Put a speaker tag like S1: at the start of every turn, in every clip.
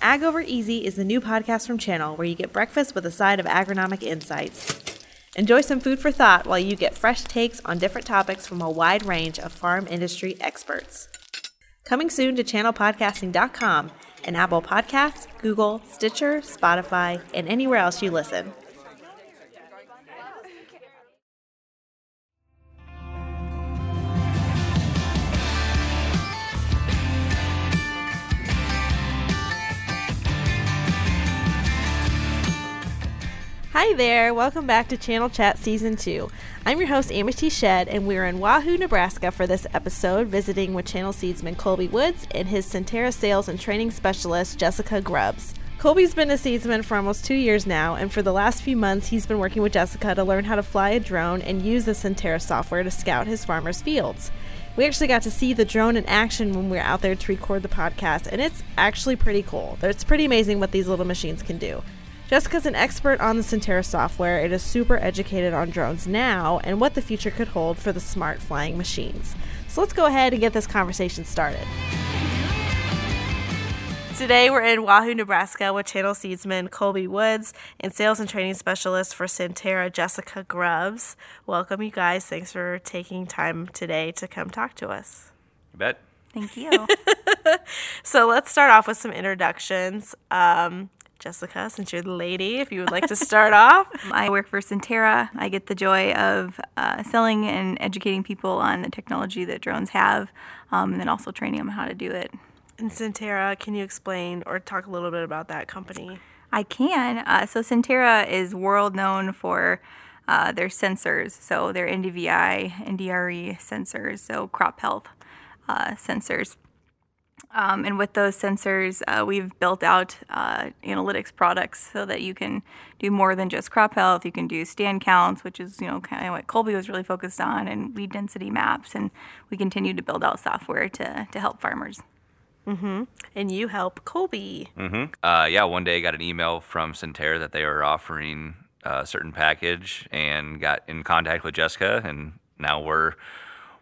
S1: Ag Over Easy is the new podcast from Channel where you get breakfast with a side of agronomic insights. Enjoy some food for thought while you get fresh takes on different topics from a wide range of farm industry experts. Coming soon to channelpodcasting.com and Apple Podcasts, Google, Stitcher, Spotify, and anywhere else you listen. Hi there, welcome back to Channel Chat Season 2. I'm your host, Amity Shed, and we're in Wahoo, Nebraska for this episode, visiting with Channel Seedsman Colby Woods and his Sentera sales and training specialist, Jessica Grubbs. Colby's been a seedsman for almost two years now, and for the last few months, he's been working with Jessica to learn how to fly a drone and use the Sentera software to scout his farmers' fields. We actually got to see the drone in action when we were out there to record the podcast, and it's actually pretty cool. It's pretty amazing what these little machines can do. Jessica's an expert on the Sentera software and is super educated on drones now and what the future could hold for the smart flying machines. So let's go ahead and get this conversation started. Today we're in Wahoo, Nebraska with Channel Seedsman Colby Woods and Sales and Training Specialist for Sentera, Jessica Grubbs. Welcome, you guys. Thanks for taking time today to come talk to us.
S2: You bet.
S3: Thank you.
S1: so let's start off with some introductions. Um, Jessica, since you're the lady, if you would like to start off.
S3: I work for Sentera. I get the joy of uh, selling and educating people on the technology that drones have, um, and then also training them how to do it.
S1: And Sentera, can you explain or talk a little bit about that company?
S3: I can. Uh, so Sentera is world known for uh, their sensors, so their NDVI, NDRE sensors, so crop health uh, sensors. Um, and with those sensors, uh, we've built out uh, analytics products so that you can do more than just crop health. You can do stand counts, which is you know kind of what Colby was really focused on, and weed density maps. And we continue to build out software to to help farmers.
S1: Mm-hmm. And you help Colby.
S2: Mm-hmm. Uh, yeah, one day I got an email from Sentera that they were offering a certain package, and got in contact with Jessica, and now we're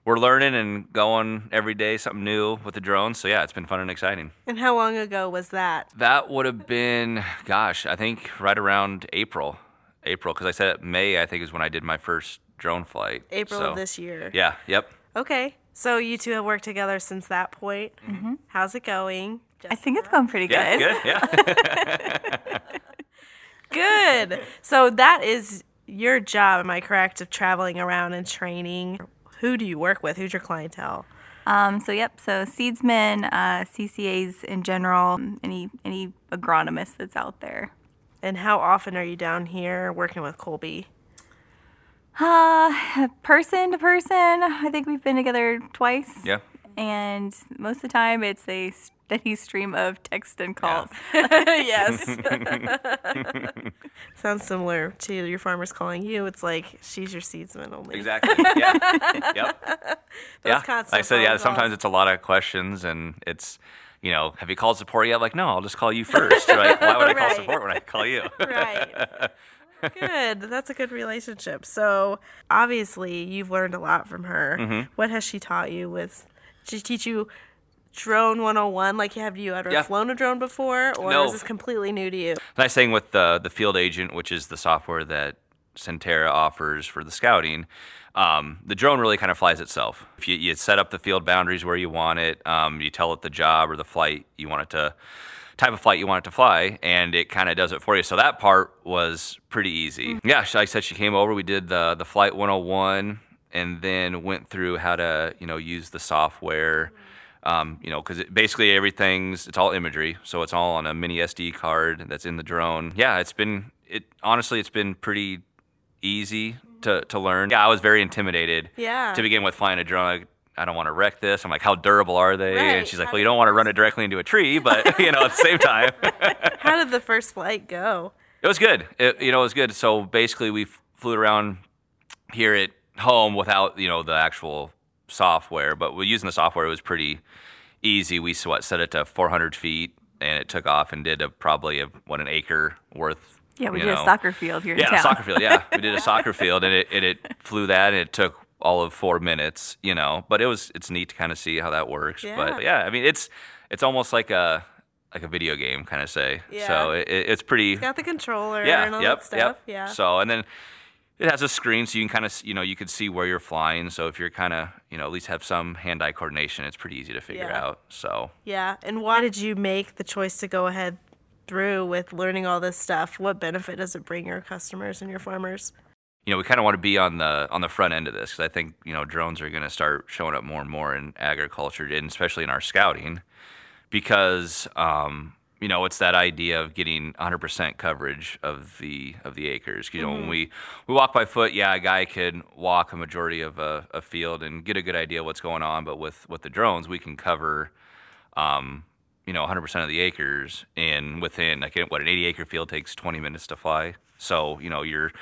S2: we're learning and going every day something new with the drones. So yeah, it's been fun and exciting.
S1: And how long ago was that?
S2: That would have been, gosh, I think right around April. April, because I said May. I think is when I did my first drone flight.
S1: April
S2: so,
S1: of this year.
S2: Yeah. Yep.
S1: Okay. So you two have worked together since that point. Mm-hmm. How's it going?
S3: Jessica? I think it's going pretty
S2: yeah,
S3: good.
S2: Good.
S1: Yeah. good. So that is your job, am I correct, of traveling around and training who do you work with? Who's your clientele?
S3: Um, so yep, so seedsmen, uh, CCAs in general, any any agronomist that's out there.
S1: And how often are you down here working with Colby?
S3: Uh, person to person, I think we've been together twice.
S2: Yeah.
S3: And most of the time, it's a steady stream of text and calls.
S1: Yeah. yes. Sounds similar to your farmers calling you. It's like she's your seedsman only.
S2: Exactly. Yeah. yep.
S1: Those
S2: yeah.
S1: constant
S2: Like I said, yeah.
S1: phone
S2: Sometimes it's a lot of questions, and it's, you know, have you called support yet? Like, no, I'll just call you first. Like, why would I call
S1: Right.
S2: support when I call you?
S1: right. Good. That's a good relationship. So obviously, you've learned a lot from her.
S2: Mm-hmm.
S1: What has she taught you? With did she teach you drone 101? Like, have you ever
S2: Yeah.
S1: flown a drone before, or
S2: No.
S1: is this completely new to you?
S2: Nice thing with the the field agent, which is the software that Sentera offers for the scouting. Um, the drone really kind of flies itself. If you, you set up the field boundaries where you want it, um, you tell it the job or the flight you want it to, type of flight you want it to fly, and it kind of does it for you. So that part was pretty easy. Yeah, she- like I said, she came over. We did the the flight 101, and then went through how to you know use the software. Um, you know, because it, basically everything's it's all imagery, so it's all on a mini SD card that's in the drone. Yeah, it's been it honestly it's been pretty easy to to learn. Yeah, I was very intimidated
S1: Yeah.
S2: to begin with flying a drone. Like, I don't want to wreck this. I'm like, how durable are they?
S1: Right.
S2: And she's like, well, you don't want to run it directly into a tree, but you know, at the same time,
S1: How did the first flight go?
S2: it was good. It, you know, it was good. So basically, we f- flew around here at home without you know the actual software, but we using the software it was pretty easy. We what set it to 400 feet, and it took off and did a probably a, what an acre worth.
S3: Yeah, we did
S2: know.
S3: a soccer field here in
S2: Yeah, soccer field. Yeah, we did a soccer field, and it, and it flew that, and it took all of four minutes. You know, but it was it's neat to kind of see how that works.
S1: Yeah.
S2: But yeah, I mean, it's it's almost like a like a video game kind of say.
S1: Yeah.
S2: So it, it's pretty.
S1: It's got the controller
S2: yeah.
S1: and all
S2: yep.
S1: that stuff.
S2: Yep.
S1: Yeah.
S2: So and then it has a screen, so you can kind of you know you can see where you're flying. So if you're kind of you know at least have some hand-eye coordination, it's pretty easy to figure
S1: Yeah.
S2: out. So
S1: Yeah. And why did you make the choice to go ahead through with learning all this stuff? What benefit does it bring your customers and your farmers?
S2: you know, we kind of want to be on the on the front end of this because I think you know drones are going to start showing up more and more in agriculture, and especially in our scouting, because um, you know it's that idea of getting 100% coverage of the of the acres. You know, when we we walk by foot, yeah, a guy could walk a majority of a, a field and get a good idea what's going on, but with with the drones, we can cover. Um, you know, 100% of the acres in within like what an 80 acre field takes 20 minutes to fly. So you know you're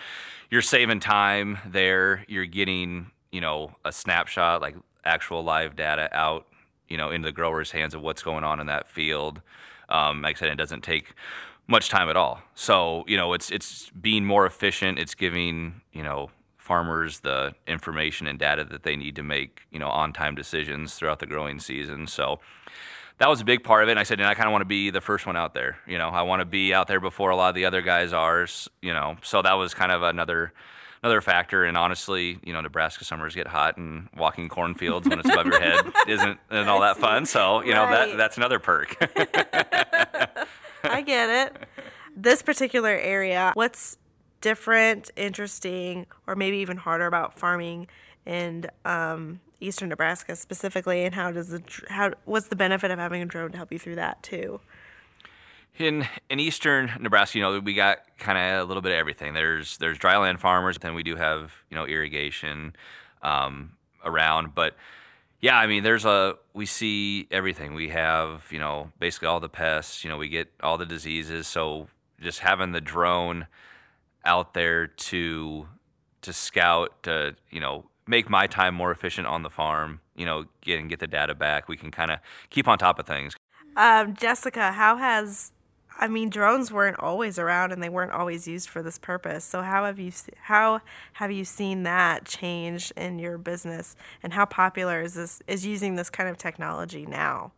S2: you're saving time there. You're getting you know a snapshot like actual live data out you know into the growers' hands of what's going on in that field. Um, like I said, it doesn't take much time at all. So you know it's it's being more efficient. It's giving you know farmers the information and data that they need to make you know on time decisions throughout the growing season. So that was a big part of it. And I said, and I kind of want to be the first one out there. You know, I want to be out there before a lot of the other guys are. You know, so that was kind of another another factor. And honestly, you know, Nebraska summers get hot, and walking cornfields when it's above your head isn't and all that fun. So you know
S1: Right.
S2: that that's another perk.
S1: I get it. This particular area, what's different, interesting, or maybe even harder about farming in um, eastern Nebraska specifically, and how does the how what's the benefit of having a drone to help you through that too?
S2: In in eastern Nebraska, you know, we got kind of a little bit of everything. There's there's dryland farmers, then we do have you know irrigation um, around, but yeah, I mean, there's a we see everything. We have you know basically all the pests. You know, we get all the diseases. So just having the drone out there to to scout to you know make my time more efficient on the farm. You know, get and get the data back. We can kind of keep on top of things.
S1: Um, Jessica, how has I mean, drones weren't always around and they weren't always used for this purpose. So how have you how have you seen that change in your business, and how popular is this is using this kind of technology now?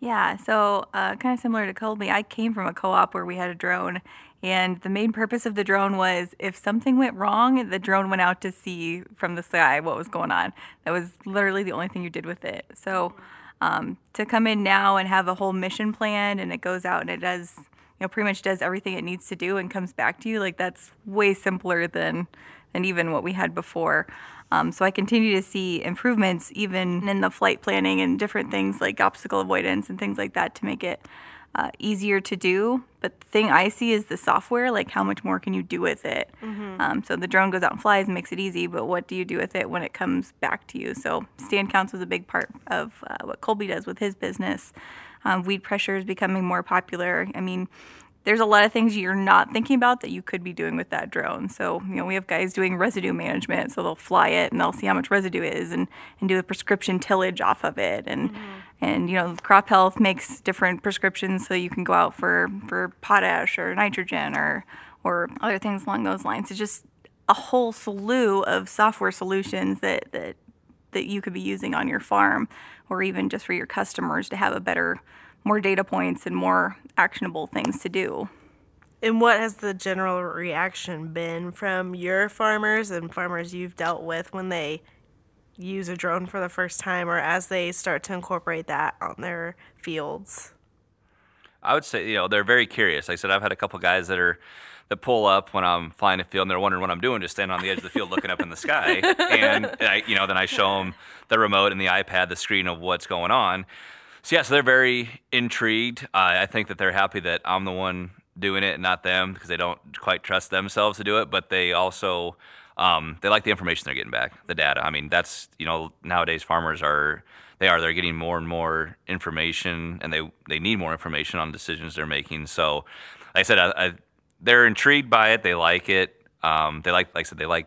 S3: Yeah, so uh, kind of similar to Colby, I came from a co op where we had a drone, and the main purpose of the drone was if something went wrong, the drone went out to see from the sky what was going on. That was literally the only thing you did with it. So um, to come in now and have a whole mission plan and it goes out and it does, you know, pretty much does everything it needs to do and comes back to you, like that's way simpler than than even what we had before. Um, so I continue to see improvements even in the flight planning and different things like obstacle avoidance and things like that to make it uh, easier to do. But the thing I see is the software, like how much more can you do with it? Um, so the drone goes out and flies and makes it easy, but what do you do with it when it comes back to you? So stand counts was a big part of uh, what Colby does with his business. Um, weed pressure is becoming more popular. I mean, there's a lot of things you're not thinking about that you could be doing with that drone. So, you know, we have guys doing residue management. So they'll fly it and they'll see how much residue is and, and do a prescription tillage off of it. And, and, you know, crop health makes different prescriptions so you can go out for, for potash or nitrogen or, or other things along those lines. It's just a whole slew of software solutions that, that, that you could be using on your farm or even just for your customers to have a better more data points and more actionable things to do.
S1: And what has the general reaction been from your farmers and farmers you've dealt with when they use a drone for the first time or as they start to incorporate that on their fields?
S2: I would say, you know, they're very curious. Like I said, I've had a couple guys that are that pull up when I'm flying a field and they're wondering what I'm doing, just standing on the edge of the field looking up in the sky. And I, you know, then I show them the remote and the iPad, the screen of what's going on. So yeah, so they're very intrigued. Uh, I think that they're happy that I'm the one doing it and not them because they don't quite trust themselves to do it. But they also um, they like the information they're getting back, the data. I mean, that's you know nowadays farmers are they are they're getting more and more information and they they need more information on decisions they're making. So, like I said, I, I, they're intrigued by it. They like it. Um, they like like I said they like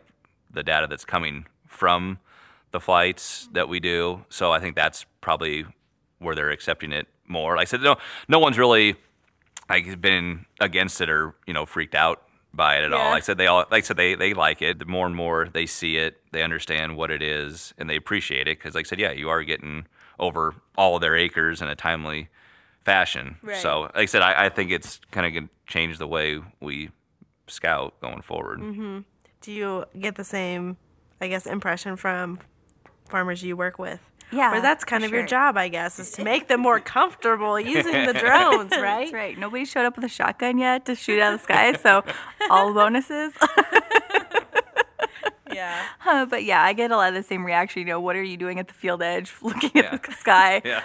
S2: the data that's coming from the flights that we do. So I think that's probably where they're accepting it more. Like I said, no, no one's really like been against it or you know freaked out by it at all.
S1: Yeah.
S2: Like I said, they all like I said they they like it. The more and more they see it, they understand what it is and they appreciate it because like I said, yeah, you are getting over all of their acres in a timely fashion.
S1: Right.
S2: So, like I said, I, I think it's kind of going to change the way we scout going forward.
S1: Mm-hmm. Do you get the same, I guess, impression from farmers you work with?
S3: Yeah,
S1: Or that's kind
S3: for
S1: of your job, I guess, is to make them more comfortable using the drones, right?
S3: That's right. Nobody showed up with a shotgun yet to shoot out of the sky, so all bonuses.
S1: Yeah.
S3: Uh, but yeah, I get a lot of the same reaction. You know, what are you doing at the field edge, looking
S2: Yeah.
S3: at the sky?
S2: Yeah.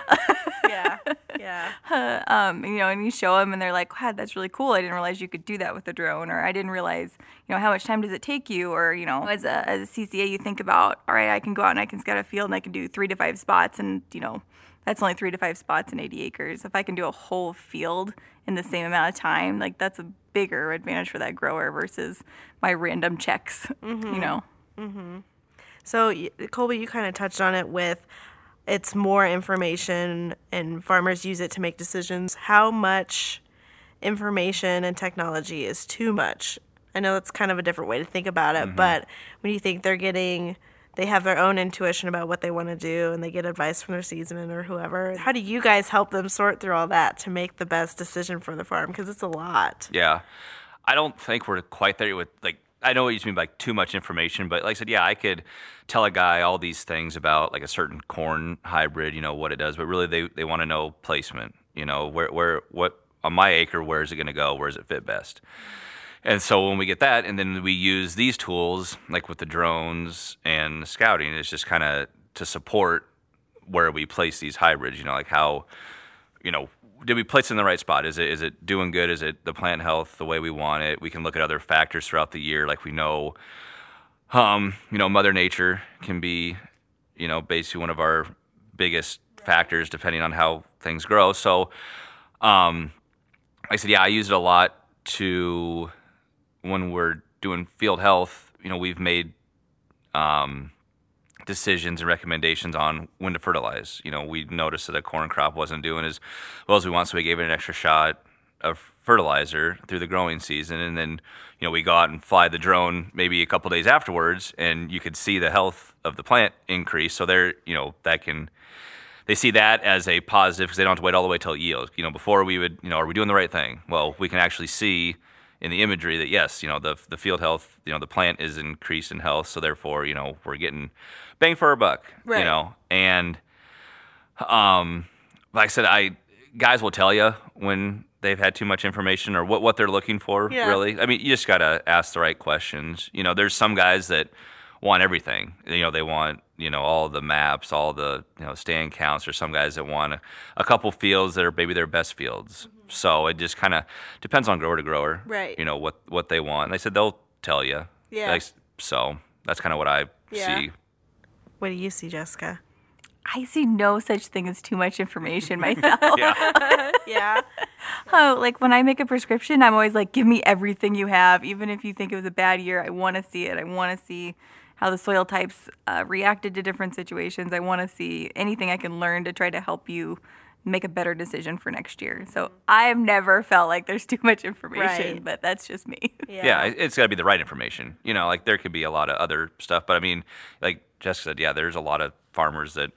S1: Yeah. Yeah.
S3: Um, you know, and you show them, and they're like, "Wow, that's really cool. I didn't realize you could do that with a drone, or I didn't realize, you know, how much time does it take you, or you know, as a as a CCA, you think about, all right, I can go out and I can scout a field, and I can do three to five spots, and you know, that's only three to five spots in 80 acres. If I can do a whole field in the same amount of time, like that's a bigger advantage for that grower versus my random checks. You know.
S1: So, Colby, you kind of touched on it with it's more information and farmers use it to make decisions. How much information and technology is too much? I know that's kind of a different way to think about it, mm-hmm. but when you think they're getting, they have their own intuition about what they want to do and they get advice from their seedsman or whoever, how do you guys help them sort through all that to make the best decision for the farm? Because it's a lot.
S2: Yeah. I don't think we're quite there with like I know what you mean by too much information, but like I said, yeah, I could tell a guy all these things about like a certain corn hybrid, you know, what it does, but really they, they want to know placement, you know, where where what on my acre, where is it gonna go? Where does it fit best? And so when we get that, and then we use these tools, like with the drones and the scouting, it's just kind of to support where we place these hybrids. You know, like how, you know, did we place it in the right spot? Is it is it doing good? Is it the plant health the way we want it? We can look at other factors throughout the year, like we know, um, you know, Mother Nature can be, you know, basically one of our biggest factors depending on how things grow. So, um, I said, yeah, I use it a lot to when we're doing field health. You know, we've made um, decisions and recommendations on when to fertilize. You know, we noticed that the corn crop wasn't doing as well as we want, so we gave it an extra shot of fertilizer through the growing season, and then you know we go out and fly the drone maybe a couple days afterwards, and you could see the health of the plant increase. So there, you know, that can they see that as a positive because they don't have to wait all the way till yield. You know, before we would, you know, are we doing the right thing? Well, we can actually see in the imagery that yes, you know, the the field health, you know, the plant is increased in health, so therefore, you know, we're getting bang for our buck.
S1: Right.
S2: You know, and um, like I said, I guys will tell you when they've had too much information or what what they're looking for.
S1: Yeah.
S2: Really, I mean, you just gotta ask the right questions. You know, there's some guys that want everything. You know, they want you know all the maps, all the you know stand counts. Or some guys that want a, a couple fields that are maybe their best fields. So it just kind of depends on grower to grower.
S1: Right.
S2: You know what what they want. And they said they'll tell you.
S1: Yeah.
S2: Like, so that's kind of what I
S1: Yeah.
S2: see.
S1: What do you see, Jessica?
S3: I see no such thing as too much information myself.
S2: Yeah.
S1: Yeah.
S3: Oh, like when I make a prescription, I'm always like, give me everything you have. Even if you think it was a bad year, I want to see it. I want to see how the soil types uh, reacted to different situations. I want to see anything I can learn to try to help you make a better decision for next year. So I have never felt like there's too much information,
S1: Right.
S3: but that's just me.
S2: yeah, it- it's got to be the right information. You know, like there could be a lot of other stuff, but I mean, like Jessica said, yeah, there's a lot of farmers that,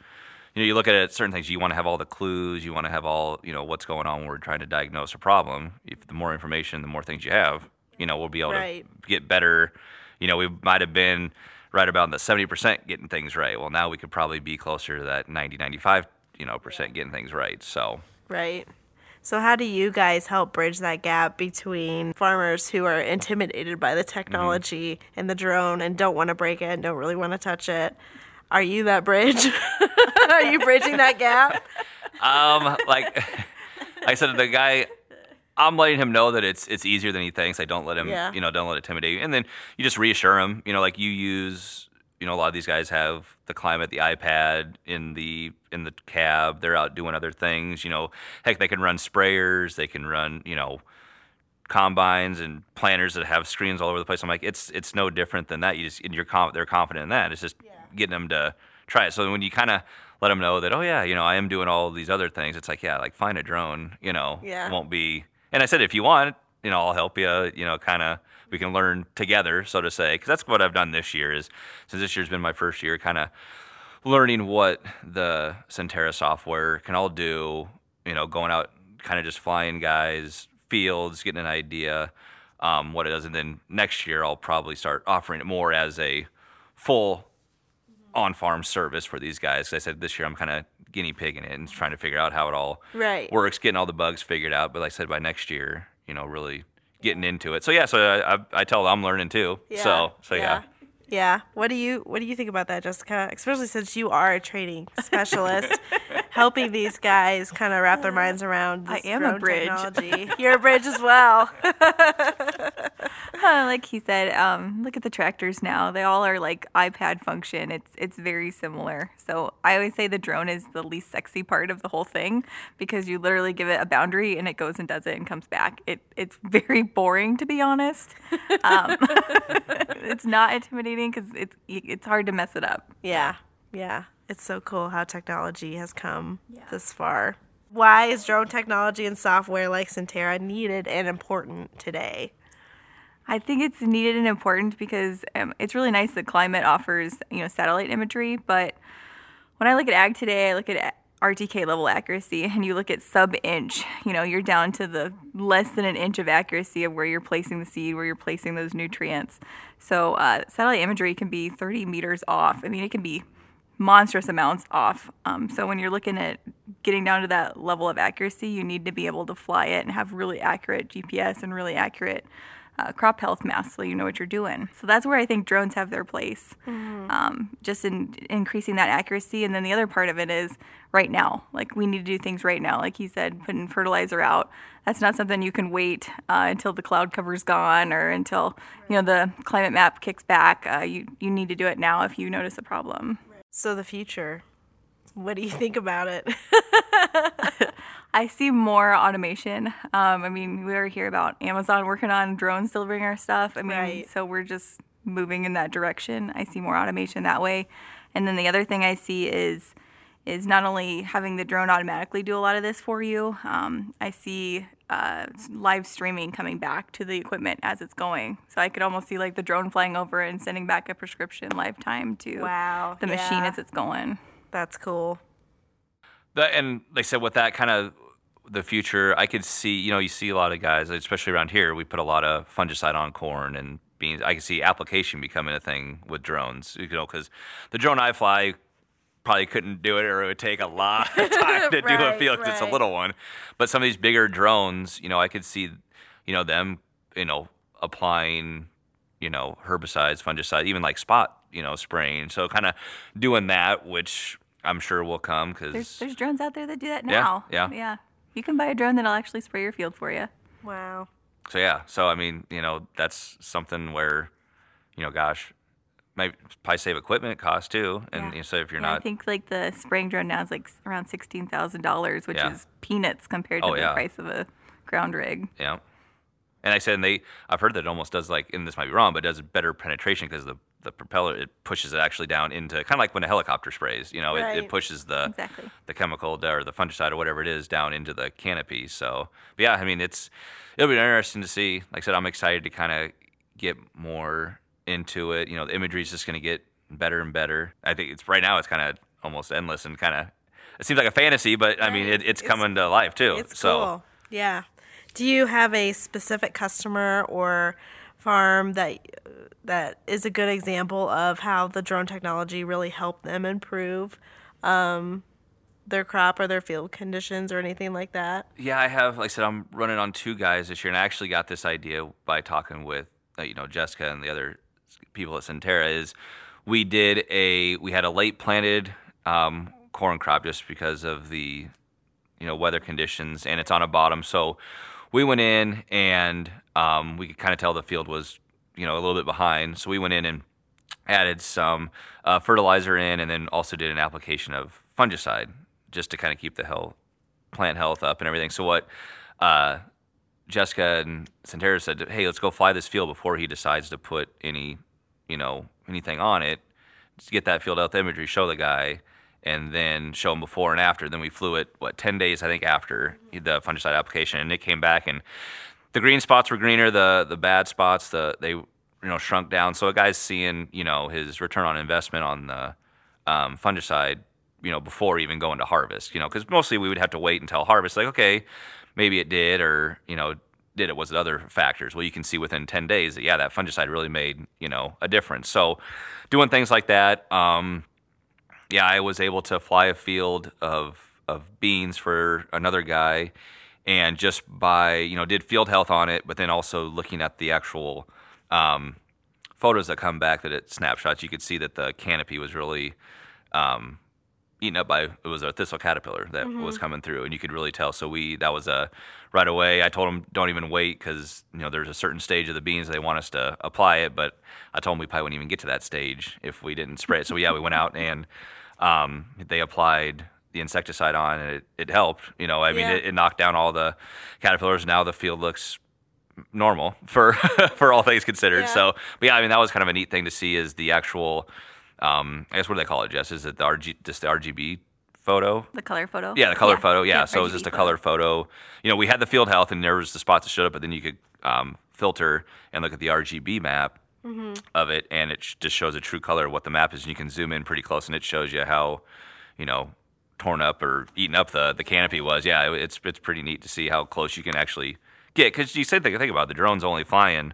S2: you know, you look at it, certain things, you want to have all the clues, you want to have all, you know, what's going on when we're trying to diagnose a problem. If the more information, the more things you have, you know, we'll be able
S1: Right.
S2: to get better. You know, we might have been right about the 70% getting things right. Well, now we could probably be closer to that 90, 95, you know, percent getting things right. So,
S1: Right. So, how do you guys help bridge that gap between farmers who are intimidated by the technology and the drone and don't want to break it and don't really want to touch it? Are you that bridge? are you bridging that gap?
S2: um, like I said, the guy, I'm letting him know that it's it's easier than he thinks. I don't let him,
S1: Yeah.
S2: you know, don't let it intimidate you. And then you just reassure him. You know, like you use, you know, a lot of these guys have the climate, the iPad in the in the cab. They're out doing other things. You know, heck, they can run sprayers. They can run, you know. Combines and planters that have screens all over the place. I'm like, it's it's no different than that. You just and you're com- they're confident in that. It's just getting them to try it. So when you kind of let them know that, oh yeah, you know, I am doing all these other things. It's like, yeah, like find a drone. You know,
S1: Yeah.
S2: won't be. And I said, if you want, you know, I'll help you. You know, kind of we can learn together, so to say. Because that's what I've done this year. Is since this year's been my first year, kind of learning what the Sentera software can all do. You know, going out kind of just flying guys, fields, getting an idea um, what it does, and then next year I'll probably start offering it more as a full on-farm service for these guys. I said this year I'm kind of guinea pigging it and trying to figure out how it all
S1: Right.
S2: works, getting all the bugs figured out. But like I said, by next year, you know, really getting into it. So yeah, so I, I, I tell them I'm learning too. So so yeah.
S1: Yeah. What do you What do you think about that, Jessica? Especially since you are a training specialist, helping these guys kind of wrap their minds around.
S3: I am a bridge.
S1: Technology. You're a bridge as well.
S3: like he said, um, look at the tractors now. They all are like iPad function. It's it's very similar. So I always say the drone is the least sexy part of the whole thing because you literally give it a boundary and it goes and does it and comes back. It it's very boring to be honest. Um, it's not intimidating because it's it's hard to mess it up.
S1: yeah. Yeah. It's so cool how technology has come this far. Why is drone technology and software like Sentera needed and important today?
S3: I think it's needed and important because um, it's really nice that climate offers you know satellite imagery, but when I look at ag today, I look at RTK level accuracy, and you look at sub inch. You know, you're down to the less than an inch of accuracy of where you're placing the seed, where you're placing those nutrients. So uh, satellite imagery can be 30 meters off. I mean, it can be monstrous amounts off. Um, so when you're looking at getting down to that level of accuracy, you need to be able to fly it and have really accurate GPS and really accurate uh, crop health maps so you know what you're doing. So that's where I think drones have their place, um, just in increasing that accuracy. And then the other part of it is right now, like we need to do things right now. Like he said, putting fertilizer out. That's not something you can wait uh, until the cloud cover's gone or until you know the climate map kicks back. Uh, you you need to do it now if you notice a problem.
S1: So the future. What do you think about it?
S3: I see more automation. Um, I mean, we already hear about Amazon working on drones delivering our stuff. I mean,
S1: Right.
S3: so we're just moving in that direction. I see more automation that way. And then the other thing I see is is not only having the drone automatically do a lot of this for you. Um, I see uh, live streaming coming back to the equipment as it's going. So I could almost see like the drone flying over and sending back a prescription live time to
S1: Wow,
S3: the machine as it's going.
S1: That's cool.
S2: That, and like I said, with that kind of the future, I could see, you know, you see a lot of guys, especially around here, we put a lot of fungicide on corn and beans. I can see application becoming a thing with drones, you know, because the drone I fly probably couldn't do it or it would take a lot of time to do a
S1: Right,
S2: it's a little one. But some of these bigger drones, you know, I could see, you know, them, you know, applying, you know, herbicides, fungicides, even like spot, you know, spraying. So kind of doing that, which I'm sure will come because
S3: there's drones out there that do that now.
S2: Yeah,
S3: now.
S2: yeah.
S3: Yeah. You can buy a drone that'll actually spray your field for you.
S1: Wow.
S2: so yeah. So I mean, you know, that's something where, you know, gosh, might probably save equipment cost too. And
S3: Yeah.
S2: you know, so if you're
S3: Yeah, I think like the spraying drone now is like around sixteen thousand dollars, which
S2: Yeah.
S3: is peanuts compared to
S2: Oh,
S3: the
S2: yeah.
S3: price of a ground rig.
S2: yeah. And I said, and they, I've heard that it almost does like, and this might be wrong, but it does better penetration because the the propeller it pushes it actually down into kind of like when a helicopter sprays. You know, it,
S1: Right.
S2: it pushes the
S3: Exactly.
S2: the chemical or the fungicide or whatever it is down into the canopy. So, but yeah, I mean, it's it'll be interesting to see. Like I said, I'm excited to kind of get more into it. You know, the imagery is just going to get better and better. I think it's right now it's kind of almost endless and kind of it seems like a fantasy, but I mean, it, it's,
S1: It's-
S2: coming to life too.
S1: It's
S2: so,
S1: cool. Yeah. Do you have a specific customer or farm that that is a good example of how the drone technology really helped them improve um, their crop or their field conditions or anything like that?
S2: Yeah, I have. Like I said, I'm running on two guys this year, and I actually got this idea by talking with, uh, you know, Jessica and the other people at Sentera. Is we did a we had a late planted um, corn crop just because of the, you know, weather conditions, and it's on a bottom. So we went in and um, we could kind of tell the field was, you know, a little bit behind. So we went in and added some uh, fertilizer in, and then also did an application of fungicide just to kind of keep the health, plant health up and everything. So what uh, Jessica and Sentera said, hey, let's go fly this field before he decides to put any, you know, anything on it. Just get that field health imagery, show the guy, and then show them before and after. Then we flew it what ten days I think after the fungicide application, and it came back and the green spots were greener. The the bad spots the they you know shrunk down. So a guy's seeing you know his return on investment on the um, fungicide you know before even going to harvest. You know because mostly we would have to wait until harvest. Like okay, maybe it did, or you know, did it was it other factors? Well, you can see within 10 days that yeah, that fungicide really made you know a difference. So, doing things like that. Um, yeah, I was able to fly a field of of beans for another guy, and just by you know did field health on it, but then also looking at the actual um, photos that come back that it snapshots, you could see that the canopy was really um, eaten up by it was a thistle caterpillar that mm-hmm. was coming through, and you could really tell. So we that was a right away. I told them don't even wait because you know there's a certain stage of the beans they want us to apply it, but I told them we probably wouldn't even get to that stage if we didn't spray it. So yeah, we went out and um, they applied the insecticide on, and it, it helped. You know, I mean, it, it knocked down all the caterpillars. Now the field looks normal for for all things considered. Yeah. So, but yeah, I mean, that was kind of a neat thing to see. Is the actual, um, I guess what do they call it, Jess? Is it the RG, just the RGB photo?
S3: The color photo.
S2: Yeah, the color yeah. photo. Yeah, yeah so RGB it was just a photo. color photo. You know, we had the field health, and there was the spots that showed up, but then you could um, filter and look at the RGB map. Mm-hmm. Of it, and it just shows a true color of what the map is, and you can zoom in pretty close, and it shows you how, you know, torn up or eaten up the, the canopy was. Yeah, it's it's pretty neat to see how close you can actually get because you said think, think about it, the drone's only flying,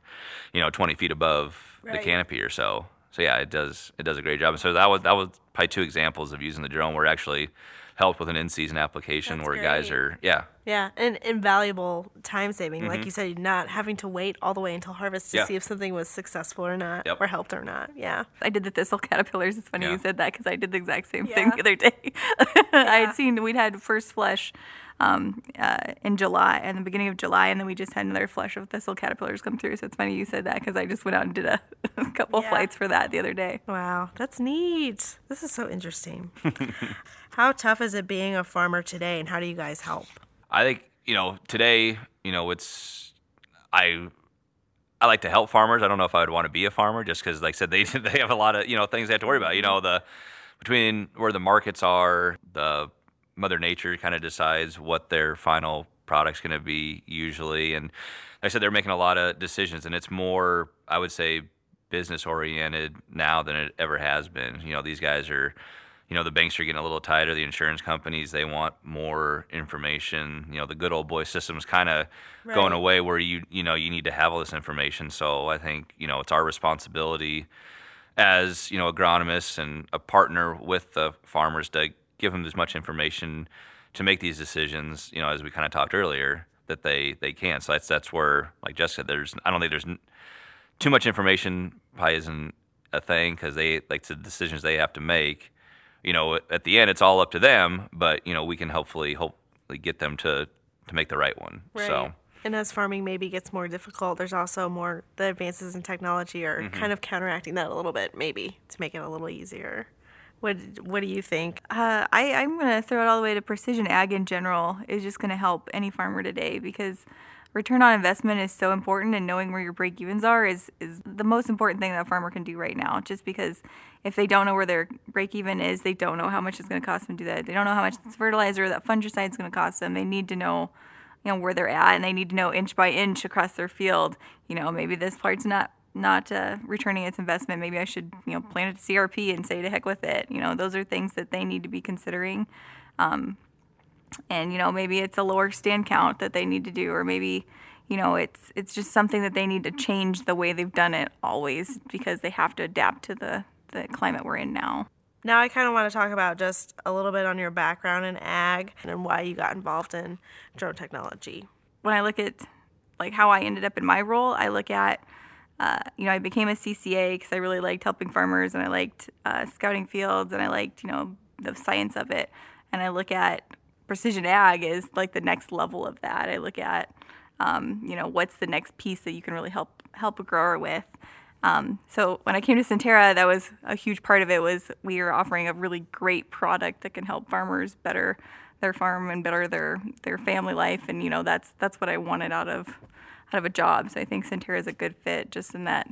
S2: you know, 20 feet above right. the canopy or so. So yeah, it does it does a great job. so that was that was probably two examples of using the drone where actually helped with an in-season application That's where great. guys are yeah
S1: yeah and invaluable time saving mm-hmm. like you said not having to wait all the way until harvest to yeah. see if something was successful or not yep. or helped or not yeah
S3: i did the thistle caterpillars it's funny yeah. you said that because i did the exact same yeah. thing the other day i had seen we'd had first flush um, uh, in July, in the beginning of July, and then we just had another flush of thistle caterpillars come through. So it's funny you said that because I just went out and did a, a couple yeah. flights for that the other day.
S1: Wow, that's neat. This is so interesting. how tough is it being a farmer today, and how do you guys help?
S2: I think you know today, you know, it's I I like to help farmers. I don't know if I would want to be a farmer just because, like I said, they they have a lot of you know things they have to worry about. You know, the between where the markets are, the Mother Nature kind of decides what their final product's going to be usually. And like I said, they're making a lot of decisions, and it's more, I would say, business oriented now than it ever has been. You know, these guys are, you know, the banks are getting a little tighter. The insurance companies they want more information. You know, the good old boy system's kind of right. going away where you you know you need to have all this information. So I think you know it's our responsibility as you know agronomists and a partner with the farmers to give them as much information to make these decisions. You know, as we kind of talked earlier, that they they can. So that's that's where, like jessica there's I don't think there's too much information. Probably isn't a thing because they like the decisions they have to make. You know, at the end, it's all up to them. But you know, we can hopefully hopefully get them to to make the right one. Right. So.
S1: And as farming maybe gets more difficult, there's also more the advances in technology are mm-hmm. kind of counteracting that a little bit, maybe to make it a little easier. What What do you think?
S3: Uh, I I'm gonna throw it all the way to precision ag in general is just gonna help any farmer today because return on investment is so important and knowing where your break evens are is is the most important thing that a farmer can do right now. Just because if they don't know where their break even is, they don't know how much it's gonna cost them to do that. They don't know how much fertilizer that fungicide is gonna cost them. They need to know you know where they're at and they need to know inch by inch across their field you know maybe this part's not not uh, returning its investment. Maybe I should, you know, plant a CRP and say to heck with it. You know, those are things that they need to be considering. Um, and you know, maybe it's a lower stand count that they need to do, or maybe, you know, it's it's just something that they need to change the way they've done it always because they have to adapt to the the climate we're in now.
S1: Now I kind of want to talk about just a little bit on your background in ag and why you got involved in drone technology.
S3: When I look at like how I ended up in my role, I look at uh, you know, I became a CCA because I really liked helping farmers and I liked uh, scouting fields and I liked, you know, the science of it. And I look at precision ag is like the next level of that. I look at, um, you know, what's the next piece that you can really help help a grower with. Um, so when I came to Sentera, that was a huge part of it. Was we were offering a really great product that can help farmers better their farm and better their their family life. And you know, that's that's what I wanted out of out of a job. So I think Sentera is a good fit just in that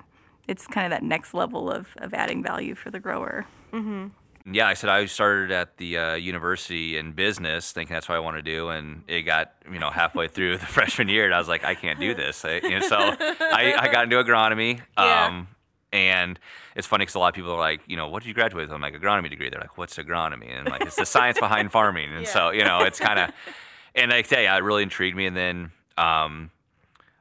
S3: it's kind of that next level of, of adding value for the grower.
S2: Mm-hmm. Yeah, I said I started at the uh, university in business, thinking that's what I want to do, and it got you know halfway through the freshman year, and I was like, I can't do this. I, you know, so I, I, got into agronomy. Yeah. Um, and it's funny because a lot of people are like, you know, what did you graduate with? I'm like, agronomy degree. They're like, what's agronomy? And I'm like, it's the science behind farming. And yeah. so, you know, it's kind of, and I say, yeah, it really intrigued me. And then um,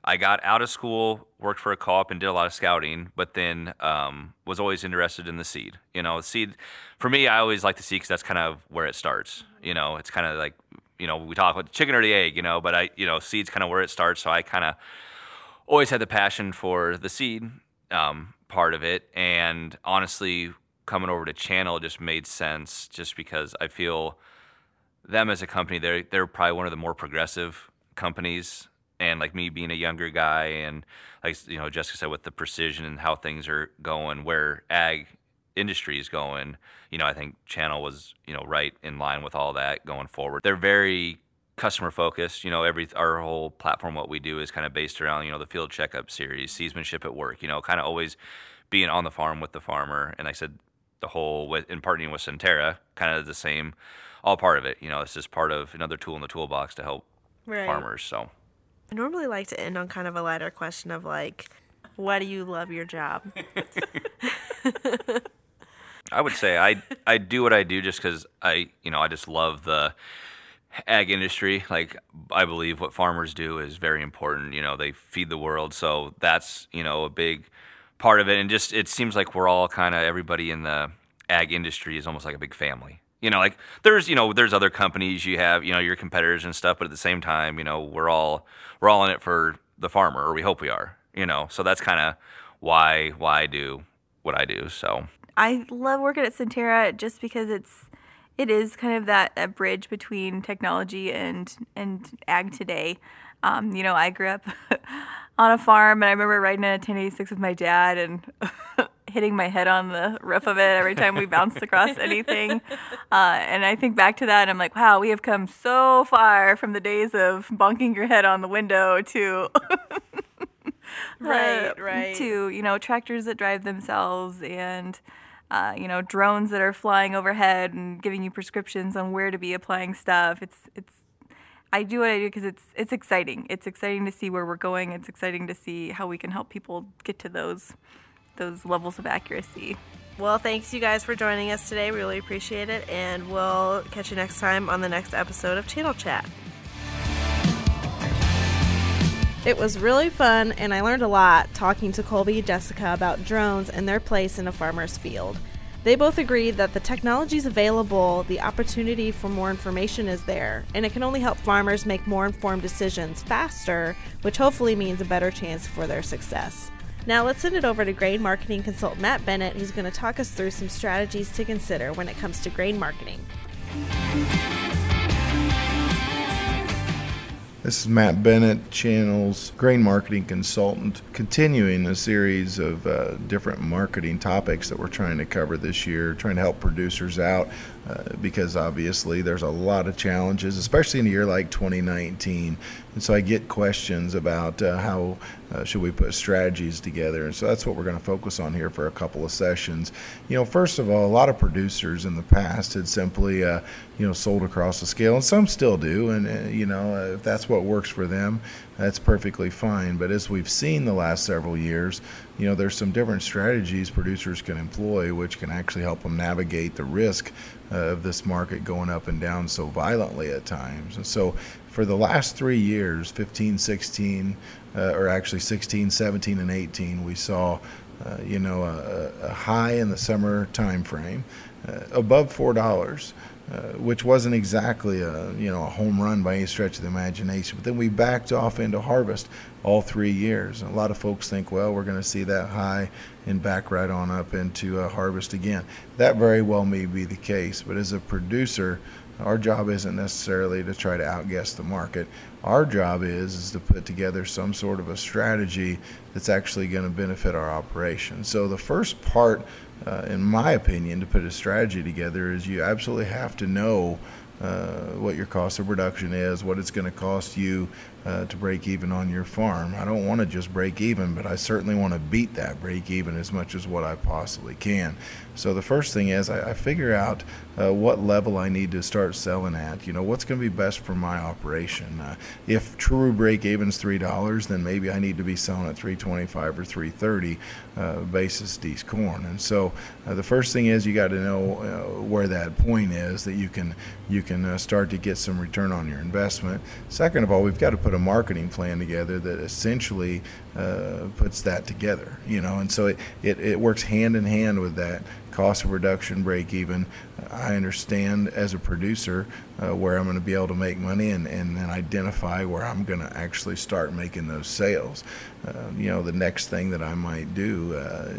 S2: I got out of school, worked for a co-op, and did a lot of scouting. But then um, was always interested in the seed. You know, seed for me, I always like the seed because that's kind of where it starts. You know, it's kind of like you know we talk about the chicken or the egg. You know, but I you know seed's kind of where it starts. So I kind of always had the passion for the seed um, part of it, and honestly, coming over to Channel just made sense, just because I feel them as a company, they're they're probably one of the more progressive companies. And like me being a younger guy, and like you know, Jessica said, with the precision and how things are going, where ag industry is going, you know, I think Channel was you know right in line with all that going forward. They're very customer focused. You know, every our whole platform, what we do is kind of based around you know the field checkup series, seedsmanship at work. You know, kind of always being on the farm with the farmer. And like I said the whole with in partnering with Sentera, kind of the same, all part of it. You know, it's just part of another tool in the toolbox to help
S1: Right.
S2: farmers. So
S1: I normally like to end on kind of a lighter question of like, why do you love your job?
S2: I would say I I do what I do just because I you know I just love the ag industry. Like I believe what farmers do is very important. You know, they feed the world, so that's you know a big part of it. And just it seems like we're all kind of everybody in the ag industry is almost like a big family. You know, like there's you know there's other companies you have you know your competitors and stuff, but at the same time you know we're all we're all in it for the farmer, or we hope we are. You know, so that's kind of why why I do what I do. So
S3: I love working at Sentera just because it's it is kind of that a bridge between technology and and ag today. Um, you know, I grew up on a farm, and I remember riding in a 1086 with my dad and hitting my head on the roof of it every time we bounced across anything. Uh, and I think back to that, and I'm like, wow, we have come so far from the days of bonking your head on the window to
S1: Right,
S3: uh,
S1: right.
S3: To you know tractors that drive themselves and uh, you know drones that are flying overhead and giving you prescriptions on where to be applying stuff. It's it's I do what I do because it's it's exciting. It's exciting to see where we're going. It's exciting to see how we can help people get to those those levels of accuracy.
S1: Well, thanks you guys for joining us today. We really appreciate it, and we'll catch you next time on the next episode of Channel Chat. It was really fun, and I learned a lot talking to Colby and Jessica about drones and their place in a farmer's field. They both agreed that the technology is available, the opportunity for more information is there, and it can only help farmers make more informed decisions faster, which hopefully means a better chance for their success. Now let's send it over to grain marketing consultant Matt Bennett, who's going to talk us through some strategies to consider when it comes to grain marketing.
S4: This is Matt Bennett, Channel's grain marketing consultant, continuing a series of uh, different marketing topics that we're trying to cover this year, trying to help producers out uh, because obviously there's a lot of challenges, especially in a year like 2019. And so I get questions about uh, how uh, should we put strategies together, and so that's what we're going to focus on here for a couple of sessions. You know, first of all, a lot of producers in the past had simply, uh, you know, sold across the scale, and some still do, and uh, you know, uh, if that's what works for them, that's perfectly fine. But as we've seen the last several years, you know, there's some different strategies producers can employ which can actually help them navigate the risk of this market going up and down so violently at times. And so for the last three years 15, 16, uh, or actually 16, 17, and 18, we saw. Uh, you know, a, a, high in the summer time frame, uh, above four dollars, uh, which wasn't exactly a you know a home run by any stretch of the imagination. But then we backed off into harvest all three years. And a lot of folks think, well, we're going to see that high and back right on up into uh, harvest again. That very well may be the case. But as a producer, our job isn't necessarily to try to outguess the market. Our job is is to put together some sort of a strategy that's actually going to benefit our operation. So the first part, uh, in my opinion, to put a strategy together is you absolutely have to know uh, what your cost of production is, what it's going to cost you uh, to break even on your farm. I don't want to just break even, but I certainly want to beat that break even as much as what I possibly can. So the first thing is I, I figure out uh, what level I need to start selling at. You know, what's going to be best for my operation. Uh, if true break even's three dollars, then maybe I need to be selling at 325 or 330 uh, basis D's corn. And so uh, the first thing is you got to know where that point is that you can you can start to get some return on your investment. Second of all, we've got to put a marketing plan together that essentially uh, puts that together. You know, and so it, it, it works hand in hand with that cost of reduction, break even. I understand as a producer uh, where I'm going to be able to make money and, and then identify where I'm going to actually start making those sales. Uh, you know, the next thing that I might do, uh,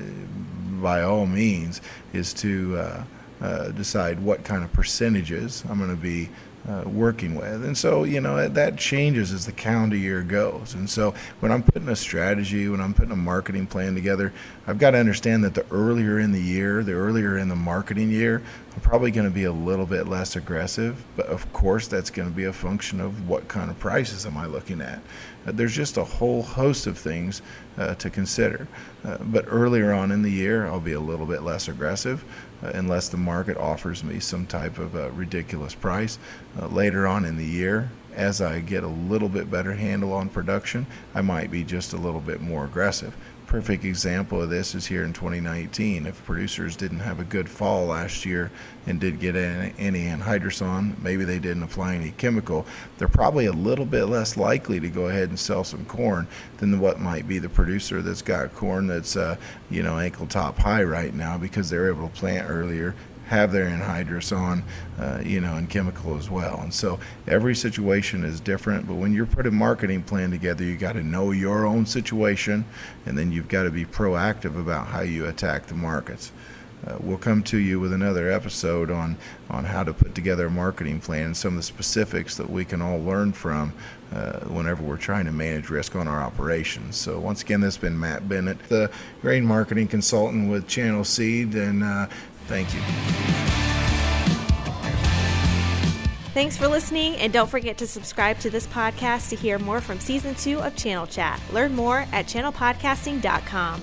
S4: by all means, is to uh, uh, decide what kind of percentages I'm going to be uh, working with. And so, you know, that changes as the calendar year goes. And so, when I'm putting a strategy, when I'm putting a marketing plan together, I've got to understand that the earlier in the year, the earlier in the marketing year, I'm probably going to be a little bit less aggressive. But of course, that's going to be a function of what kind of prices am I looking at. Uh, there's just a whole host of things uh, to consider. Uh, but earlier on in the year, I'll be a little bit less aggressive unless the market offers me some type of a ridiculous price. Uh, later on in the year, as I get a little bit better handle on production, I might be just a little bit more aggressive perfect example of this is here in 2019. If producers didn't have a good fall last year and did get any, anhydrous on, maybe they didn't apply any chemical, they're probably a little bit less likely to go ahead and sell some corn than what might be the producer that's got corn that's uh, you know ankle top high right now because they're able to plant earlier have their anhydrous on, uh, you know, and chemical as well. And so every situation is different. But when you're putting a marketing plan together, you got to know your own situation, and then you've got to be proactive about how you attack the markets. Uh, we'll come to you with another episode on, on how to put together a marketing plan and some of the specifics that we can all learn from uh, whenever we're trying to manage risk on our operations. So, once again, this has been Matt Bennett, the grain marketing consultant with Channel Seed, and uh, Thank you.
S1: Thanks for listening, and don't forget to subscribe to this podcast to hear more from season two of Channel Chat. Learn more at channelpodcasting.com.